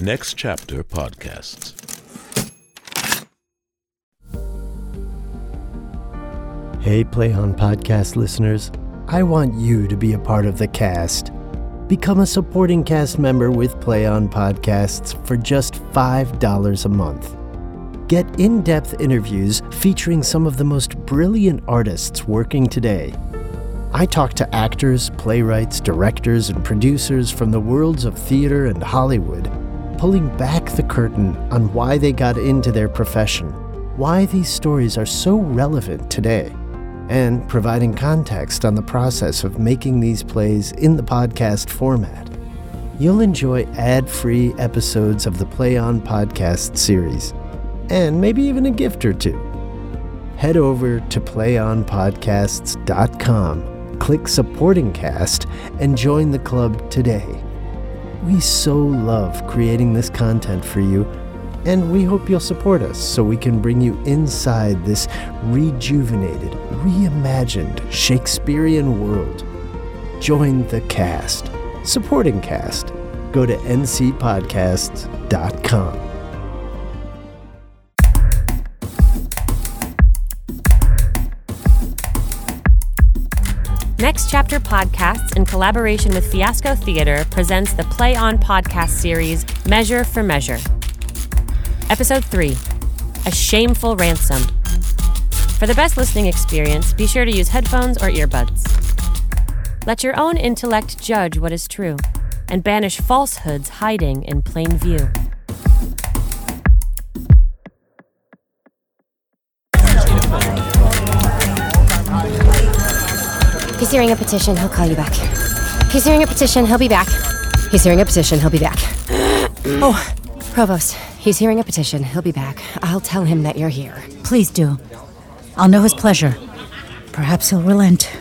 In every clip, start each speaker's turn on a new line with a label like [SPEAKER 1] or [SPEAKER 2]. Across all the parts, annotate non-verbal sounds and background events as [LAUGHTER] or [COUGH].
[SPEAKER 1] Next Chapter Podcasts.
[SPEAKER 2] Hey, Play On Podcast listeners. I want you to be a part of the cast. Become a supporting cast member with Play On Podcasts for just $5 a month. Get in depth interviews featuring some of the most brilliant artists working today. I talk to actors, playwrights, directors, and producers from the worlds of theater and Hollywood, pulling back the curtain on why they got into their profession, why these stories are so relevant today, and providing context on the process of making these plays in the podcast format. You'll enjoy ad free episodes of the Play On podcast series, and maybe even a gift or two. Head over to playonpodcasts.com, click Supporting Cast, and join the club today. We so love creating this content for you, and we hope you'll support us so we can bring you inside this rejuvenated, reimagined Shakespearean world. Join the cast. Supporting cast. Go to ncpodcasts.com.
[SPEAKER 3] Next Chapter Podcasts, in collaboration with Fiasco Theater, presents the Play On podcast series Measure for Measure. Episode 3 A Shameful Ransom. For the best listening experience, be sure to use headphones or earbuds. Let your own intellect judge what is true, and banish falsehoods hiding in plain view.
[SPEAKER 4] He's hearing a petition, he'll call you back. He's hearing a petition, he'll be back. He's hearing a petition, he'll be back. [GASPS] oh, Provost, he's hearing a petition, he'll be back. I'll tell him that you're here.
[SPEAKER 5] Please do. I'll know his pleasure. Perhaps he'll relent.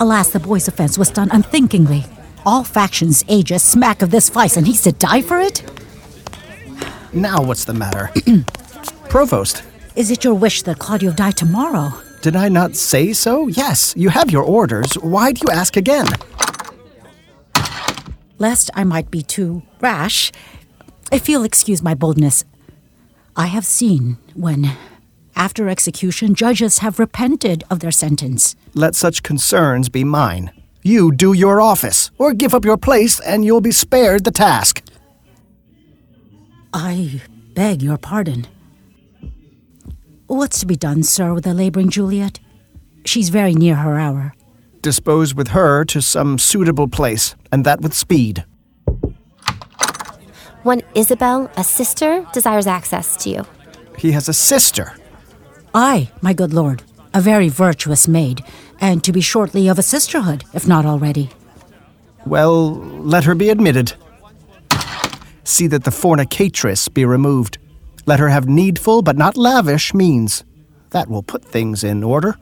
[SPEAKER 5] Alas, the boy's offense was done unthinkingly. All factions age a smack of this vice, and he's to die for it?
[SPEAKER 6] Now what's the matter? [CLEARS THROAT] Provost,
[SPEAKER 5] Is it your wish that Claudio die tomorrow?
[SPEAKER 6] Did I not say so? Yes, you have your orders. Why do you ask again?
[SPEAKER 5] Lest I might be too rash, if you'll excuse my boldness, I have seen when, after execution, judges have repented of their sentence.
[SPEAKER 6] Let such concerns be mine. You do your office, or give up your place, and you'll be spared the task.
[SPEAKER 5] I beg your pardon. What's to be done, sir, with the laboring Juliet? She's very near her hour.
[SPEAKER 6] Dispose with her to some suitable place, and that with speed.
[SPEAKER 4] One Isabel, a sister, desires access to you.
[SPEAKER 6] He has a sister.
[SPEAKER 5] I, my good lord, a very virtuous maid, and to be shortly of a sisterhood, if not already.
[SPEAKER 6] Well, let her be admitted. See that the fornicatress be removed. Let her have needful but not lavish means. That will put things in order.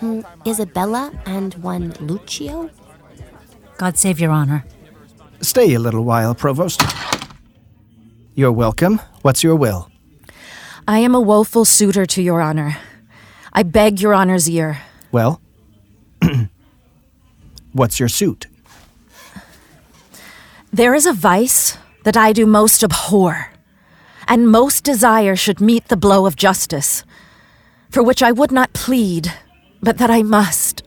[SPEAKER 4] Hmm, Isabella and one Lucio?
[SPEAKER 5] God save your honor.
[SPEAKER 6] Stay a little while, Provost. You're welcome. What's your will?
[SPEAKER 7] I am a woeful suitor to your honor. I beg your honor's ear.
[SPEAKER 6] Well, [CLEARS THROAT] what's your suit?
[SPEAKER 7] There is a vice that I do most abhor, and most desire should meet the blow of justice, for which I would not plead, but that I must,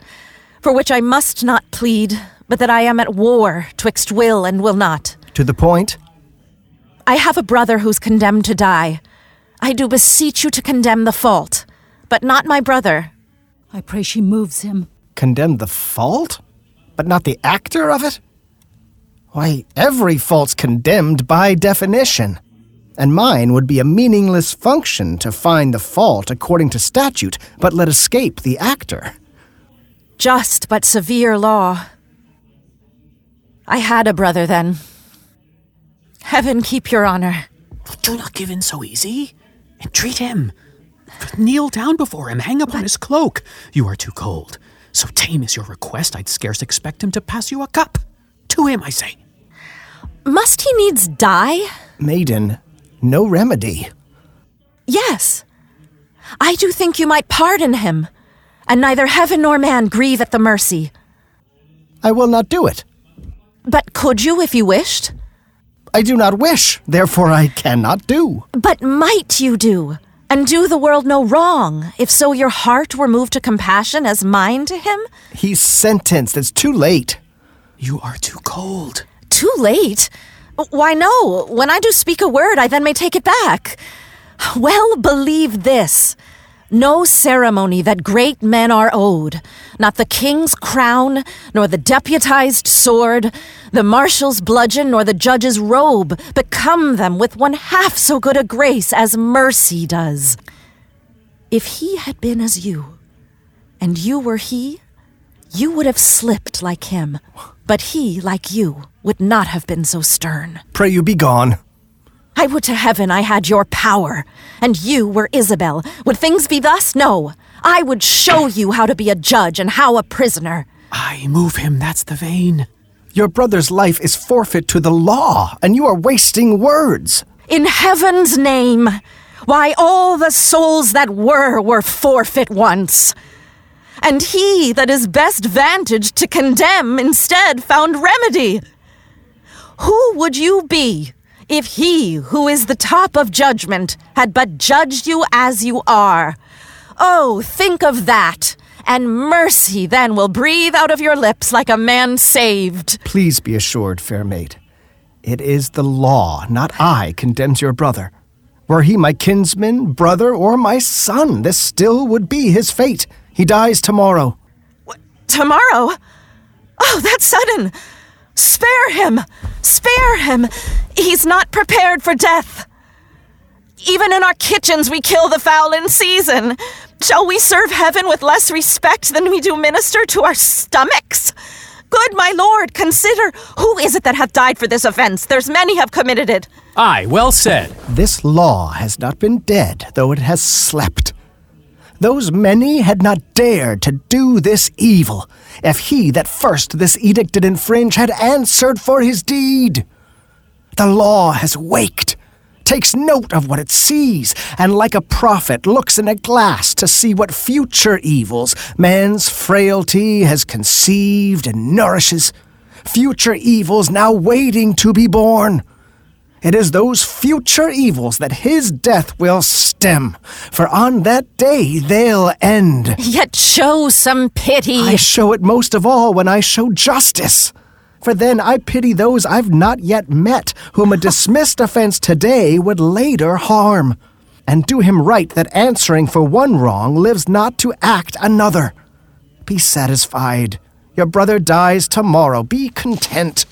[SPEAKER 7] for which I must not plead, but that I am at war twixt will and will not.
[SPEAKER 6] To the point?
[SPEAKER 7] I have a brother who's condemned to die. I do beseech you to condemn the fault, but not my brother.
[SPEAKER 5] I pray she moves him.
[SPEAKER 6] Condemn the fault? But not the actor of it? Why, every fault's condemned by definition. And mine would be a meaningless function to find the fault according to statute, but let escape the actor.
[SPEAKER 7] Just but severe law. I had a brother then. Heaven keep your honor.
[SPEAKER 8] Do not give in so easy. Entreat him. Kneel down before him, hang upon his cloak. You are too cold. So tame is your request, I'd scarce expect him to pass you a cup. To him, I say.
[SPEAKER 7] Must he needs die?
[SPEAKER 6] Maiden, no remedy.
[SPEAKER 7] Yes. I do think you might pardon him, and neither heaven nor man grieve at the mercy.
[SPEAKER 6] I will not do it.
[SPEAKER 7] But could you if you wished?
[SPEAKER 6] I do not wish, therefore I cannot do.
[SPEAKER 7] But might you do? And do the world no wrong, if so your heart were moved to compassion as mine to him?
[SPEAKER 6] He's sentenced. It's too late.
[SPEAKER 8] You are too cold.
[SPEAKER 7] Too late? Why, no. When I do speak a word, I then may take it back. Well, believe this. No ceremony that great men are owed, not the king's crown, nor the deputized sword, the marshal's bludgeon, nor the judge's robe, become them with one half so good a grace as mercy does. If he had been as you, and you were he, you would have slipped like him, but he, like you, would not have been so stern.
[SPEAKER 6] Pray you be gone.
[SPEAKER 7] I would to heaven I had your power, and you were Isabel. Would things be thus? No. I would show you how to be a judge and how a prisoner.
[SPEAKER 8] I move him, that's the vein.
[SPEAKER 6] Your brother's life is forfeit to the law, and you are wasting words.
[SPEAKER 7] In heaven's name, why all the souls that were were forfeit once. And he that is best vantaged to condemn instead found remedy. Who would you be if he who is the top of judgment had but judged you as you are. Oh, think of that, and mercy then will breathe out of your lips like a man saved.
[SPEAKER 6] Please be assured, fair maid. It is the law, not I, condemns your brother. Were he my kinsman, brother, or my son, this still would be his fate. He dies tomorrow.
[SPEAKER 7] What, tomorrow? Oh, that's sudden. Spare him! Spare him! He's not prepared for death. Even in our kitchens, we kill the fowl in season. Shall we serve heaven with less respect than we do minister to our stomachs? Good my lord, consider who is it that hath died for this offense? There's many have committed it.
[SPEAKER 8] Aye, well said.
[SPEAKER 6] This law has not been dead, though it has slept. Those many had not dared to do this evil, if he that first this edict did infringe had answered for his deed. The law has waked, takes note of what it sees, and like a prophet looks in a glass to see what future evils man's frailty has conceived and nourishes, future evils now waiting to be born. It is those future evils that his death will stem, for on that day they'll end.
[SPEAKER 7] Yet show some pity.
[SPEAKER 6] I show it most of all when I show justice. For then I pity those I've not yet met, whom a [LAUGHS] dismissed offense today would later harm. And do him right that answering for one wrong lives not to act another. Be satisfied. Your brother dies tomorrow. Be content.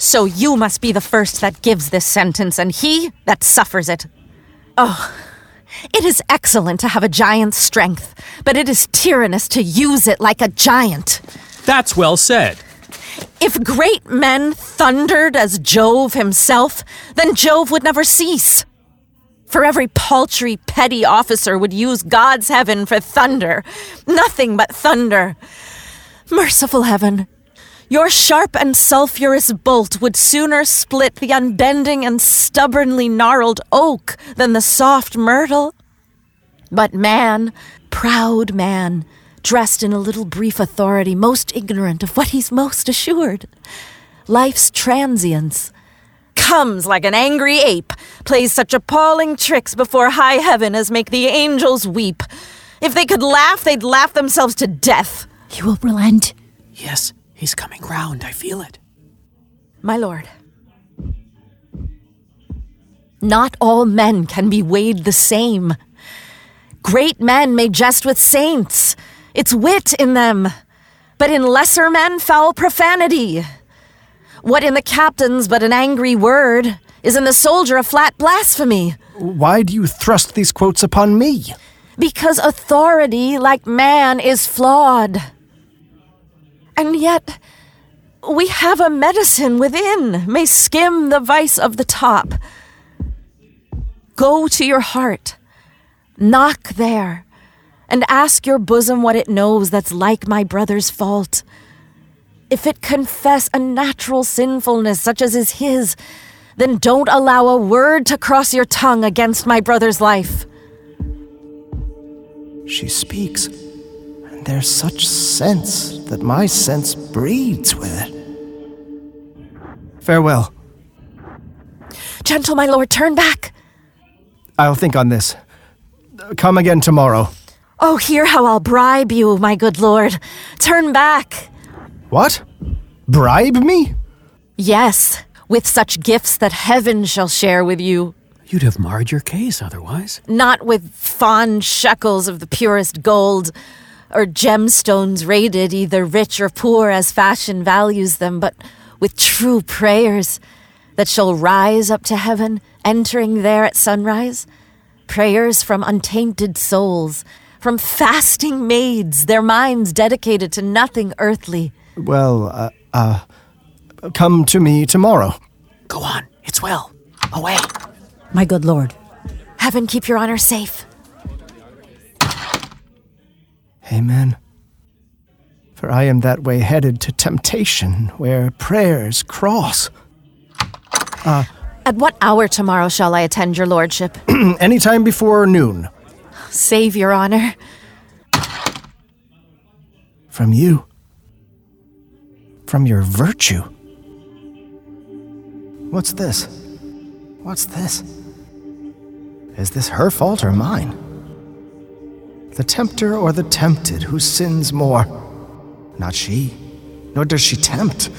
[SPEAKER 7] So you must be the first that gives this sentence, and he that suffers it. Oh, it is excellent to have a giant's strength, but it is tyrannous to use it like a giant.
[SPEAKER 8] That's well said.
[SPEAKER 7] If great men thundered as Jove himself, then Jove would never cease. For every paltry, petty officer would use God's heaven for thunder. Nothing but thunder. Merciful heaven, your sharp and sulphurous bolt would sooner split the unbending and stubbornly gnarled oak than the soft myrtle. But man, proud man, dressed in a little brief authority, most ignorant of what he's most assured, life's transience, comes like an angry ape, plays such appalling tricks before high heaven as make the angels weep. If they could laugh, they'd laugh themselves to death.
[SPEAKER 5] He will relent.
[SPEAKER 8] Yes, he's coming round. I feel it.
[SPEAKER 7] My lord. Not all men can be weighed the same. Great men may jest with saints. It's wit in them. But in lesser men, foul profanity. What in the captain's but an angry word is in the soldier a flat blasphemy.
[SPEAKER 6] Why do you thrust these quotes upon me?
[SPEAKER 7] Because authority, like man, is flawed. And yet, we have a medicine within, may skim the vice of the top. Go to your heart, knock there, and ask your bosom what it knows that's like my brother's fault. If it confess a natural sinfulness such as is his, then don't allow a word to cross your tongue against my brother's life.
[SPEAKER 6] She speaks, and there's such sense that my sense breeds with it. Farewell.
[SPEAKER 7] Gentle, my lord, turn back.
[SPEAKER 6] I'll think on this. Come again tomorrow.
[SPEAKER 7] Oh, hear how I'll bribe you, my good lord. Turn back.
[SPEAKER 6] What? Bribe me?
[SPEAKER 7] Yes, with such gifts that heaven shall share with you.
[SPEAKER 8] You'd have marred your case otherwise.
[SPEAKER 7] Not with fond shekels of the purest gold, or gemstones rated either rich or poor as fashion values them, but with true prayers that shall rise up to heaven, entering there at sunrise. Prayers from untainted souls, from fasting maids, their minds dedicated to nothing earthly.
[SPEAKER 6] Well, uh, uh, come to me tomorrow.
[SPEAKER 8] Go on, it's well. Away.
[SPEAKER 5] My good lord.
[SPEAKER 7] Heaven keep your honor safe.
[SPEAKER 6] Amen. For I am that way headed to temptation, where prayers cross.
[SPEAKER 7] Uh, At what hour tomorrow shall I attend your lordship? [CLEARS THROAT]
[SPEAKER 6] Anytime before noon.
[SPEAKER 7] Save your honor.
[SPEAKER 6] From you. From your virtue. What's this? What's this? Is this her fault or mine? The tempter or the tempted, who sins more? Not she, nor does she tempt.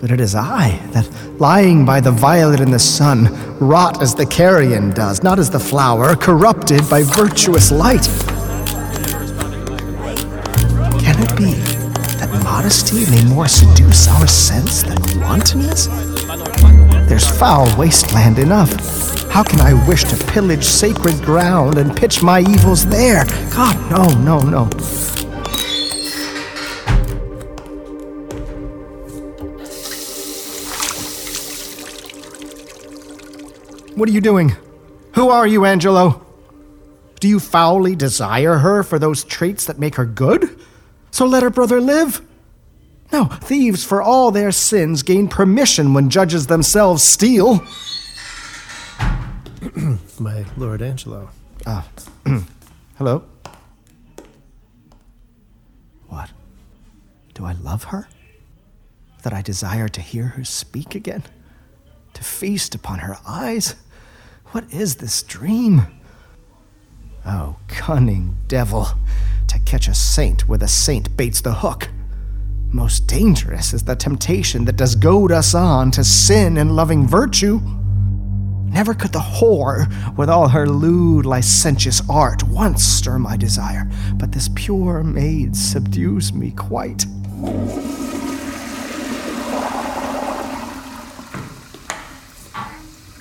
[SPEAKER 6] But it is I that, lying by the violet in the sun, rot as the carrion does, not as the flower, corrupted by virtuous light. Can it be that modesty may more seduce our sense than wantonness? There's foul wasteland enough. How can I wish to pillage sacred ground and pitch my evils there? God, no, no, no. What are you doing? Who are you, Angelo? Do you foully desire her for those traits that make her good? So let her brother live. No, thieves for all their sins gain permission when judges themselves steal. [CLEARS THROAT]
[SPEAKER 2] My Lord Angelo. Ah. [CLEARS THROAT]
[SPEAKER 6] Hello? What? Do I love her? That I desire to hear her speak again? To feast upon her eyes? What is this dream? Oh, cunning devil, to catch a saint where the saint baits the hook. Most dangerous is the temptation that does goad us on to sin and loving virtue. Never could the whore, with all her lewd, licentious art, once stir my desire, but this pure maid subdues me quite.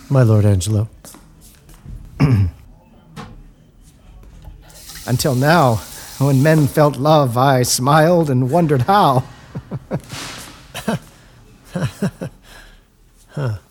[SPEAKER 2] My Lord Angelo. [CLEARS THROAT]
[SPEAKER 6] Until now, when men felt love, I smiled and wondered how. [LAUGHS] [LAUGHS]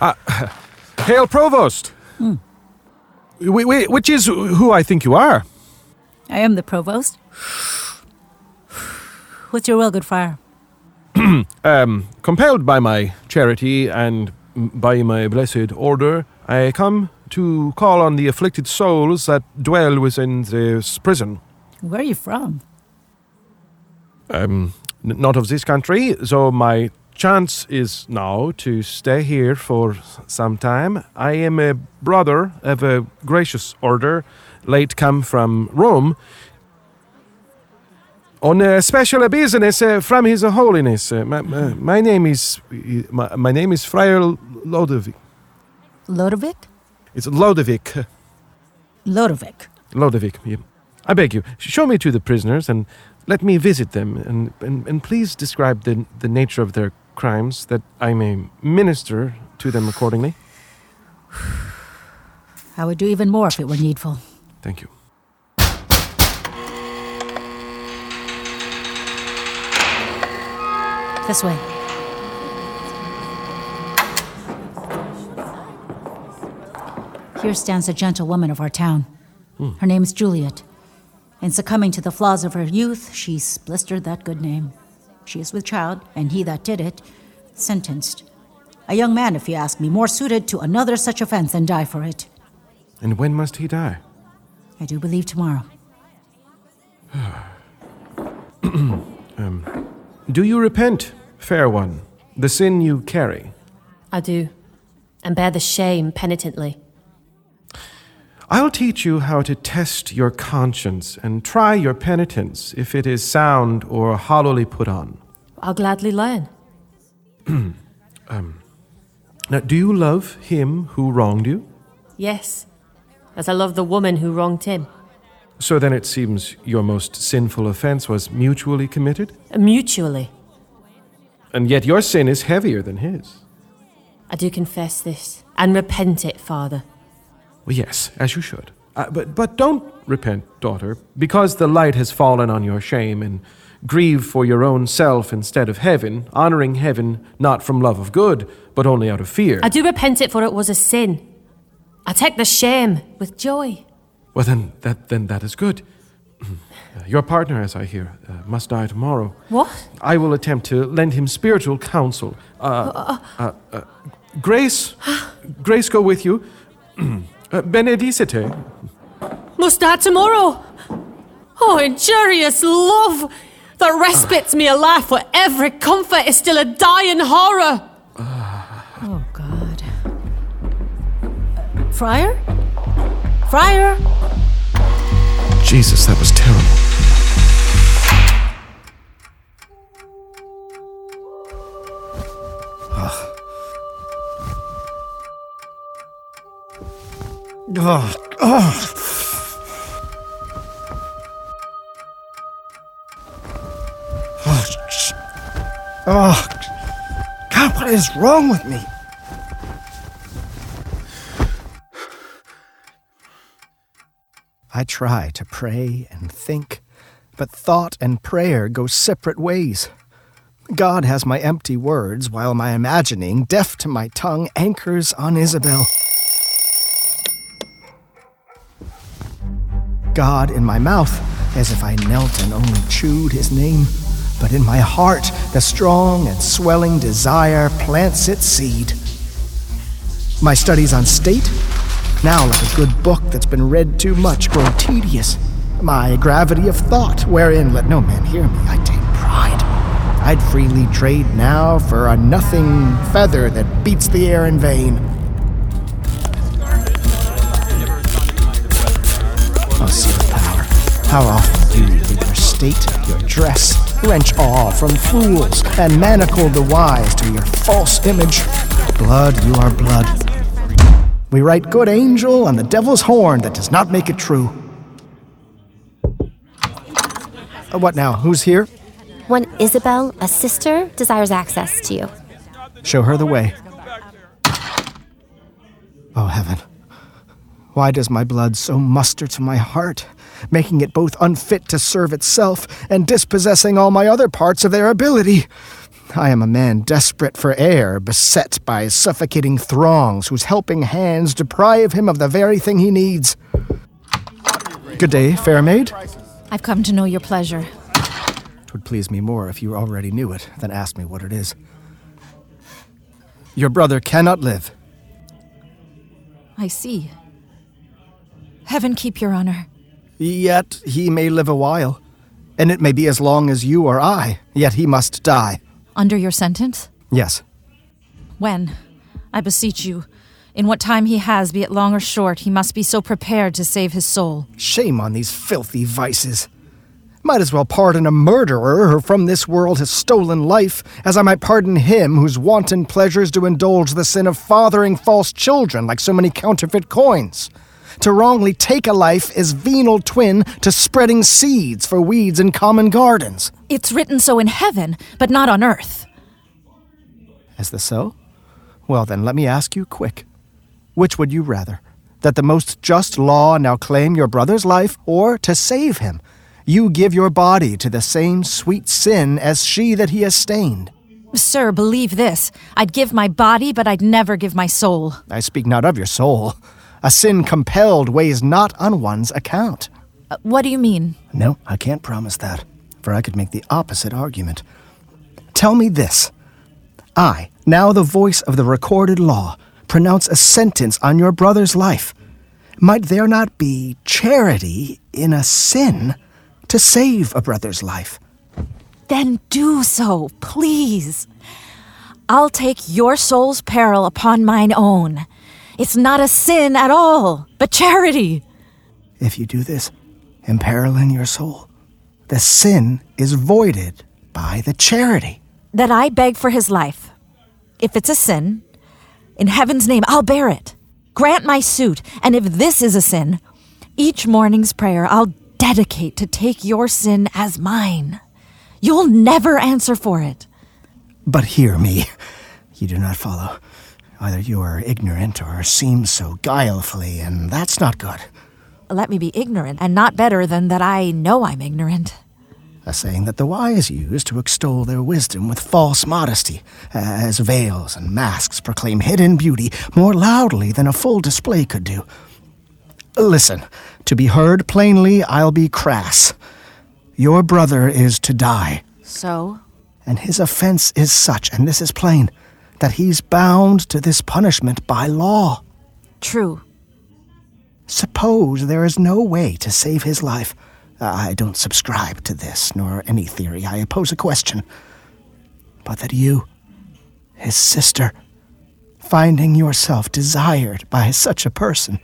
[SPEAKER 9] [LAUGHS]
[SPEAKER 10] Hail, Provost! Wh- which is who I think you are.
[SPEAKER 5] I am the provost. What's your will, good friar? [CLEARS THROAT]
[SPEAKER 10] Um, compelled by my charity and by my blessed order, I come to call on the afflicted souls that dwell within this prison.
[SPEAKER 5] Where are you from?
[SPEAKER 10] Um, n- not of this country, so my chance is now to stay here for some time. I am a brother of a gracious order, late come from Rome, on a special business uh, from His Holiness. Uh, my, my, my name is my, my name is Friar Lodovic.
[SPEAKER 5] Lodovic?
[SPEAKER 10] It's Lodovic.
[SPEAKER 5] Lodovic.
[SPEAKER 10] Lodovic. yeah. I beg you, show me to the prisoners and let me visit them, and, and, and please describe the, the nature of their crimes that I may minister to them accordingly. [SIGHS]
[SPEAKER 5] I would do even more if it were needful.
[SPEAKER 10] Thank you.
[SPEAKER 5] This way. Here stands a gentlewoman of our town. Hmm. Her name's Juliet. In succumbing to the flaws of her youth, she's blistered that good name. She is with child, and he that did it, sentenced. A young man, if you ask me, more suited to another such offense than die for it.
[SPEAKER 10] And when must he die?
[SPEAKER 5] I do believe tomorrow. [SIGHS]
[SPEAKER 10] Um, do you repent, fair one, the sin you carry?
[SPEAKER 3] I do, and bear the shame penitently.
[SPEAKER 10] I'll teach you how to test your conscience and try your penitence if it is sound or hollowly put on.
[SPEAKER 3] I'll gladly learn. [CLEARS THROAT]
[SPEAKER 10] Um, now, do you love him who wronged you?
[SPEAKER 3] Yes, as I love the woman who wronged him.
[SPEAKER 10] So then it seems your most sinful offense was mutually committed?
[SPEAKER 3] Uh, mutually.
[SPEAKER 10] And yet your sin is heavier than his.
[SPEAKER 3] I do confess this and repent it, Father.
[SPEAKER 10] Well, yes, as you should. Uh, but, but don't repent, daughter, because the light has fallen on your shame, and grieve for your own self instead of heaven, honoring heaven not from love of good, but only out of fear.
[SPEAKER 3] I do repent it, for it was a sin. I take the shame with joy.
[SPEAKER 10] Well, then that, then that is good. [CLEARS THROAT] Uh, Your partner, as I hear, uh, must die tomorrow.
[SPEAKER 3] What?
[SPEAKER 10] I will attempt to lend him spiritual counsel. Uh, uh, uh, grace, grace go with you. [CLEARS THROAT] uh, benedicite.
[SPEAKER 3] Must die tomorrow. Oh, injurious love that respites me alive for every comfort is still a dying horror.
[SPEAKER 5] Oh, God. Uh, Friar? Friar?
[SPEAKER 10] Jesus, that was terrible.
[SPEAKER 6] Ugh. Oh, oh, God, what is wrong with me? I try to pray and think, but thought and prayer go separate ways. God has my empty words, while my imagining, deaf to my tongue, anchors on Isabel. God in my mouth, as if I knelt and only chewed his name. But in my heart, the strong and swelling desire plants its seed. My studies on state, now like a good book that's been read too much, grow tedious. My gravity of thought, wherein let no man hear me, I take pride. I'd freely trade now for a nothing feather that beats the air in vain. See the power. How often you, with your state, your dress, wrench awe from fools, and manacle the wise to your false image. Blood, you are blood. We write good angel on the devil's horn that does not make it true. Uh, what now? Who's here?
[SPEAKER 11] One Isabel, a sister, desires access to you.
[SPEAKER 6] Show her the way. Oh, heaven. Why does my blood so muster to my heart, making it both unfit to serve itself and dispossessing all my other parts of their ability? I am a man desperate for air, beset by suffocating throngs whose helping hands deprive him of the very thing he needs. Good day, fair maid.
[SPEAKER 7] I've come to know your pleasure.
[SPEAKER 6] Twould please me more if you already knew it than ask me what it is. Your brother cannot live.
[SPEAKER 7] I see. Heaven keep your honor.
[SPEAKER 6] Yet he may live a while, and it may be as long as you or I, yet he must die.
[SPEAKER 7] Under your sentence?
[SPEAKER 6] Yes,
[SPEAKER 7] When? I beseech you. In what time he has, be it long or short, he must be so prepared to save his soul.
[SPEAKER 6] shame on these filthy vices. Might as well pardon a murderer who from this world has stolen life, as I might pardon him whose wanton pleasures do indulge the sin of fathering false children like so many counterfeit coins. To wrongly take a life is venal twin to spreading seeds for weeds in common gardens.
[SPEAKER 7] It's written so in heaven, but not on earth.
[SPEAKER 6] Is this so? Well, then, let me ask you quick. Which would you rather? That the most just law now claim your brother's life, or to save him? You give your body to the same sweet sin as she that he has stained.
[SPEAKER 7] Sir, believe this. I'd give my body, but I'd never give my soul.
[SPEAKER 6] I speak not of your soul. A sin compelled weighs not on one's account.
[SPEAKER 7] Uh, what do you mean?
[SPEAKER 6] No, I can't promise that, for I could make the opposite argument. Tell me this. I, now the voice of the recorded law, pronounce a sentence on your brother's life. Might there not be charity in a sin to save a brother's life?
[SPEAKER 7] Then do so, please. I'll take your soul's peril upon mine own. It's not a sin at all, but charity.
[SPEAKER 6] If you do this, imperiling your soul, the sin is voided by the charity.
[SPEAKER 7] That I beg for his life. If it's a sin, in heaven's name, I'll bear it. Grant my suit, and if this is a sin, each morning's prayer I'll dedicate to take your sin as mine. You'll never answer for it.
[SPEAKER 6] But hear me. You do not follow. Either you are ignorant or seem so guilefully, and that's not good.
[SPEAKER 7] Let me be ignorant, and not better than that I know I'm ignorant.
[SPEAKER 6] A saying that the wise use to extol their wisdom with false modesty, as veils and masks proclaim hidden beauty more loudly than a full display could do. Listen, to be heard plainly, I'll be crass. Your brother is to die.
[SPEAKER 7] So?
[SPEAKER 6] And his offense is such, and this is plain, that he's bound to this punishment by law.
[SPEAKER 7] True.
[SPEAKER 6] Suppose there is no way to save his life. I don't subscribe to this, nor any theory. I oppose a question. But that you, his sister, finding yourself desired by such a person,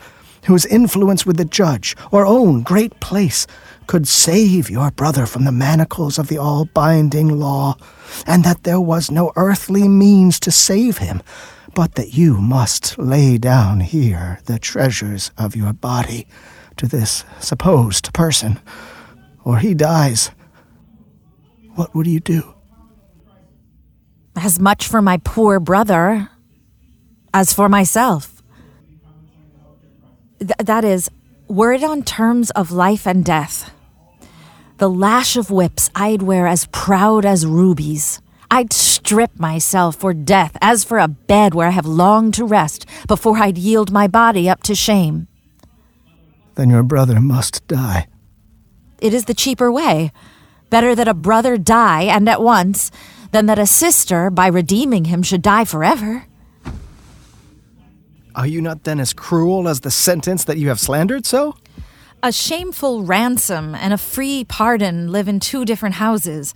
[SPEAKER 6] whose influence with the judge or own great place could save your brother from the manacles of the all binding law, and that there was no earthly means to save him, but that you must lay down here the treasures of your body to this supposed person, or he dies. What would you do?
[SPEAKER 7] As much for my poor brother as for myself. Th- that is, were it on terms of life and death, the lash of whips I'd wear as proud as rubies. I'd strip myself for death as for a bed where I have longed to rest before I'd yield my body up to shame.
[SPEAKER 6] Then your brother must die.
[SPEAKER 7] It is the cheaper way. Better that a brother die and at once than that a sister, by redeeming him, should die forever.
[SPEAKER 6] Are you not then as cruel as the sentence that you have slandered so?
[SPEAKER 7] A shameful ransom and a free pardon live in two different houses.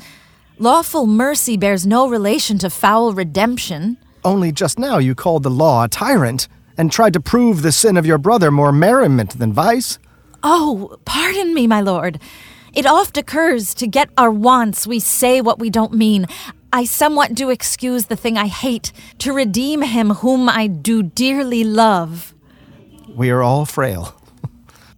[SPEAKER 7] Lawful mercy bears no relation to foul redemption.
[SPEAKER 6] Only just now you called the law a tyrant and tried to prove the sin of your brother more merriment than vice.
[SPEAKER 7] Oh, pardon me, my lord. It oft occurs to get our wants, we say what we don't mean. I somewhat do excuse the thing I hate to redeem him whom I do dearly love.
[SPEAKER 6] We are all frail.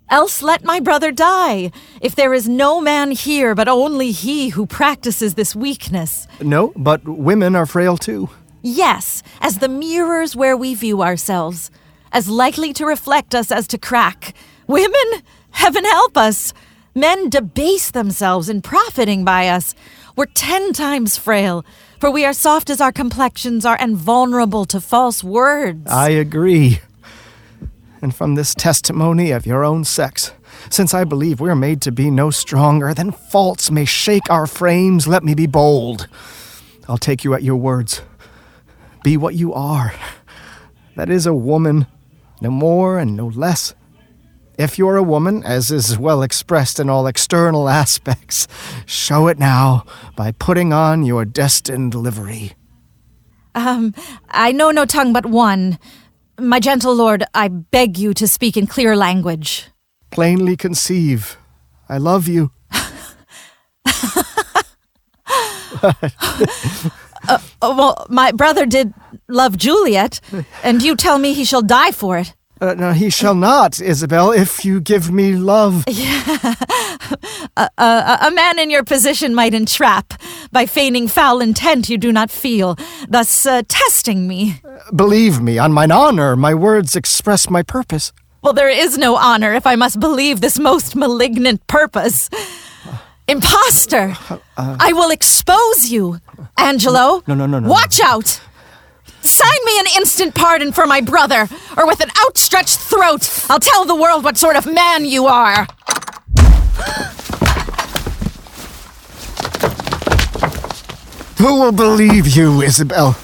[SPEAKER 7] Else let my brother die, if there is no man here but only he who practices this weakness.
[SPEAKER 6] No, but women are frail too.
[SPEAKER 7] Yes, as the mirrors where we view ourselves, as likely to reflect us as to crack. Women, heaven help us! Men debase themselves in profiting by us. We're ten times frail, for we are soft as our complexions are and vulnerable to false words.
[SPEAKER 6] I agree. And from this testimony of your own sex, since I believe we're made to be no stronger than faults may shake our frames, let me be bold. I'll take you at your words. Be what you are. That is a woman, no more and no less. If you're a woman, as is well expressed in all external [LAUGHS] aspects, show it now by putting on your destined livery.
[SPEAKER 7] Um, I know no tongue but one. My gentle lord, I beg you to speak in clear language.
[SPEAKER 6] Plainly conceive. I love you. [LAUGHS] [LAUGHS]
[SPEAKER 7] Uh, well, my brother did love Juliet, and you tell me he shall die for it.
[SPEAKER 6] Uh, no, he shall not, Isabel, if you give me love. [LAUGHS]
[SPEAKER 7] A, a, a man in your position might entrap by feigning foul intent you do not feel, thus uh, testing me.
[SPEAKER 6] Believe me, on mine honor, my words express my purpose.
[SPEAKER 7] Well, there is no honor if I must believe this most malignant purpose. Imposter! I will expose you, Angelo.
[SPEAKER 6] No, no, no, no.
[SPEAKER 7] Watch out! Sign me an instant pardon for my brother, or with an outstretched throat, I'll tell the world what sort of man you are.
[SPEAKER 6] Who will believe you, Isabel?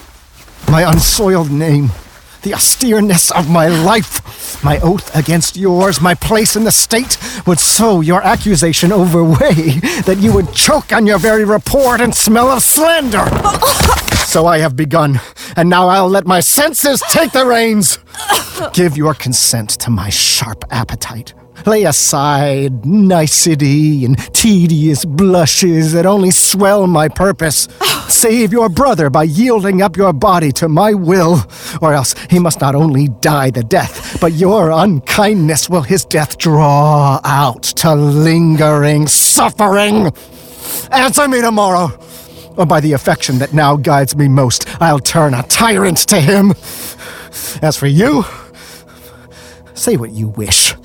[SPEAKER 6] My unsoiled name, the austereness of my life, my oath against yours, my place in the state would so your accusation overweigh that you would choke on your very report and smell of slander. so I have begun, and now I'll let my senses take the reins. Give your consent to my sharp appetite. Lay aside nicety and tedious blushes that only swell my purpose. Save your brother by yielding up your body to my will, or else he must not only die the death, but your unkindness will his death draw out to lingering suffering. Answer me tomorrow, or by the affection that now guides me most, I'll turn a tyrant to him. As for you, say what you wish.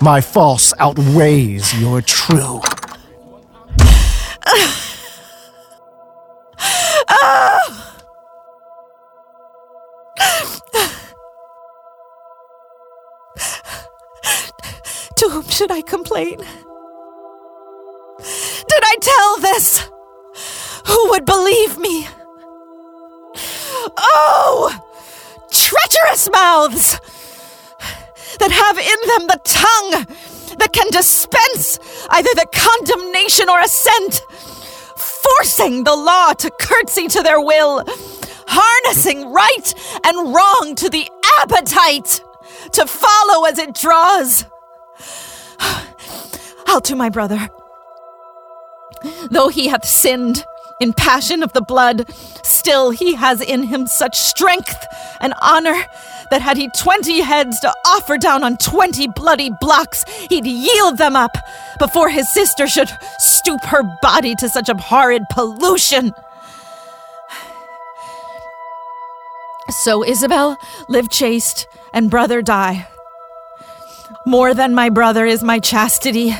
[SPEAKER 6] My false outweighs your true. [LAUGHS]
[SPEAKER 7] should I complain? Did I tell this? Who would believe me? Oh, treacherous mouths that have in them the tongue that can dispense either the condemnation or assent, forcing the law to curtsy to their will, harnessing right and wrong to the appetite to follow as it draws. [GASPS] I'll to my brother. Though he hath sinned in passion of the blood, still he has in him such strength and honor that had he twenty heads to offer down on twenty bloody blocks, he'd yield them up before his sister should stoop her body to such abhorred pollution. So Isabel live chaste and brother die. More than my brother is my chastity.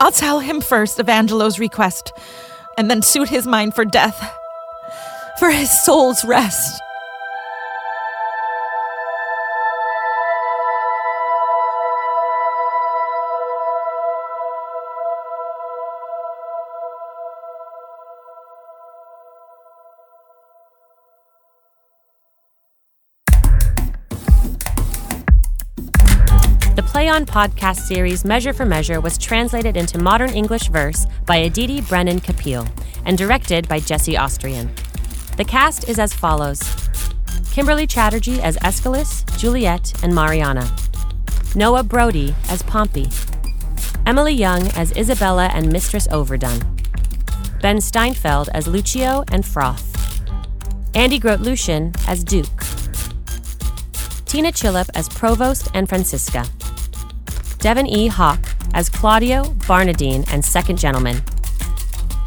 [SPEAKER 7] I'll tell him first of Angelo's request, and then suit his mind for death, for his soul's rest.
[SPEAKER 3] The On podcast series Measure for Measure was translated into modern English verse by Aditi Brennan Kapil and directed by Jessie Austrian. The cast is as follows. Kimberly Chatterjee as Escalus, Juliet, and Mariana, Noah Brody as Pompey, Emily Young as Isabella and Mistress Overdone, Ben Steinfeld as Lucio and Froth, Andy Grotelueschen as Duke, Tina Chilip as Provost and Francisca. Devin E. Haqq as Claudio, Barnardine, and Second Gentleman.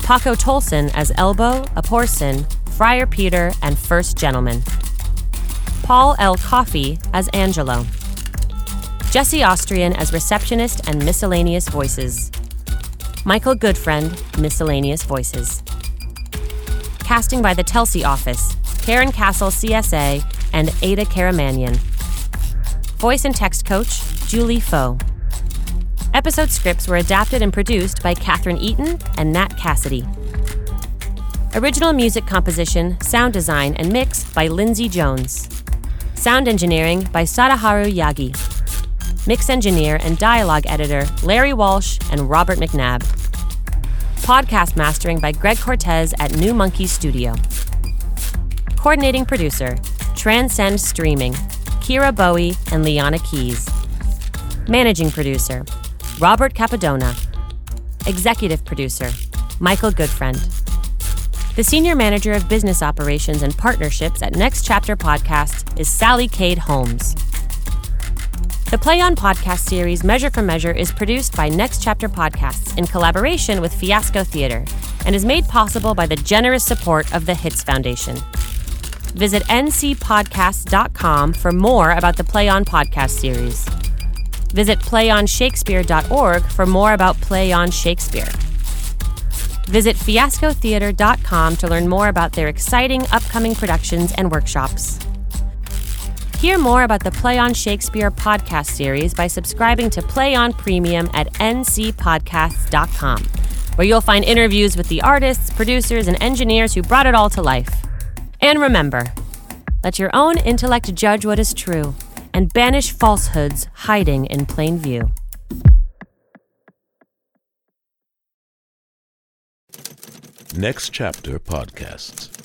[SPEAKER 3] Paco Tolson as Elbow, Abhorson, Friar Peter, and First Gentleman. Paul L. Coffey as Angelo. Jessie Austrian as Receptionist and Miscellaneous Voices. Michael Goodfriend, Miscellaneous Voices. Casting by the Telsey Office, Karyn Casl, CSA, and Ada Karamanyan. Voice and text coach, Julie Foh. Episode scripts were adapted and produced by Catherine Eaton and Nat Cassidy. Original music composition, sound design, and mix by Lindsay Jones. Sound engineering by Sadaharu Yagi. Mix engineer and dialogue editor Larry Walsh and Robert McNabb. Podcast mastering by Greg Cortez at New Monkey Studio. Coordinating producer Transcend Streaming, Kyra Bowie and Leanna Keyes. Managing producer Robert Cappadona. Executive producer Michael Goodfriend. The Senior Manager of Business Operations and Partnerships at Next Chapter Podcast is Sallycade Holmes. The Play On podcast series Measure for Measure is produced by Next Chapter Podcasts in collaboration with Fiasco Theater and is made possible by the generous support of the Hitz Foundation. Visit ncpodcasts.com for more about the Play On podcast series. Visit playonshakespeare.org for more about Play On Shakespeare. Visit fiascotheater.com to learn more about their exciting upcoming productions and workshops. Hear more about the Play On Shakespeare podcast series by subscribing to Play On Premium at ncpodcasts.com, where you'll find interviews with the artists, producers, and engineers who brought it all to life. And remember, let your own intellect judge what is true and banish falsehoods hiding in plain view.
[SPEAKER 1] Next Chapter Podcasts.